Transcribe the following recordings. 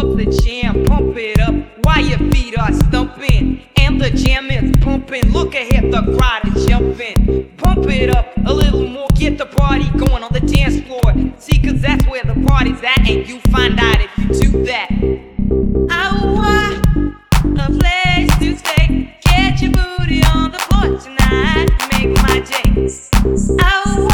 up the jam, pump it up while your feet are stumping. And the jam is pumping. Look ahead, the crowd is jumping. Pump it up a little more, get the party going on the dance floor. See, cause that's where the party's at, and you find out if you do that. I want a place to stay. Get your booty on the floor tonight. Make my day. I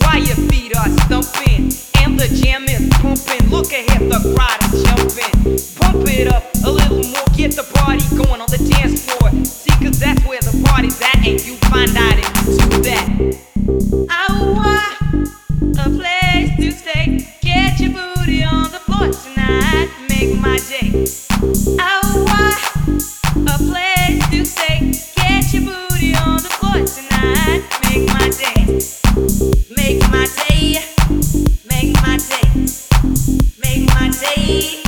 Why your feet are stumping and the jam is pumping. Look ahead, the crowd is jumping. Pump it up a little more, get the party going on the dance floor. See, cause that's where the party's at, and you find out if you do that. I want a place to stay. Get your booty on the floor tonight, make my day. I want a place to stay. Get your booty on the floor tonight, make my day. You.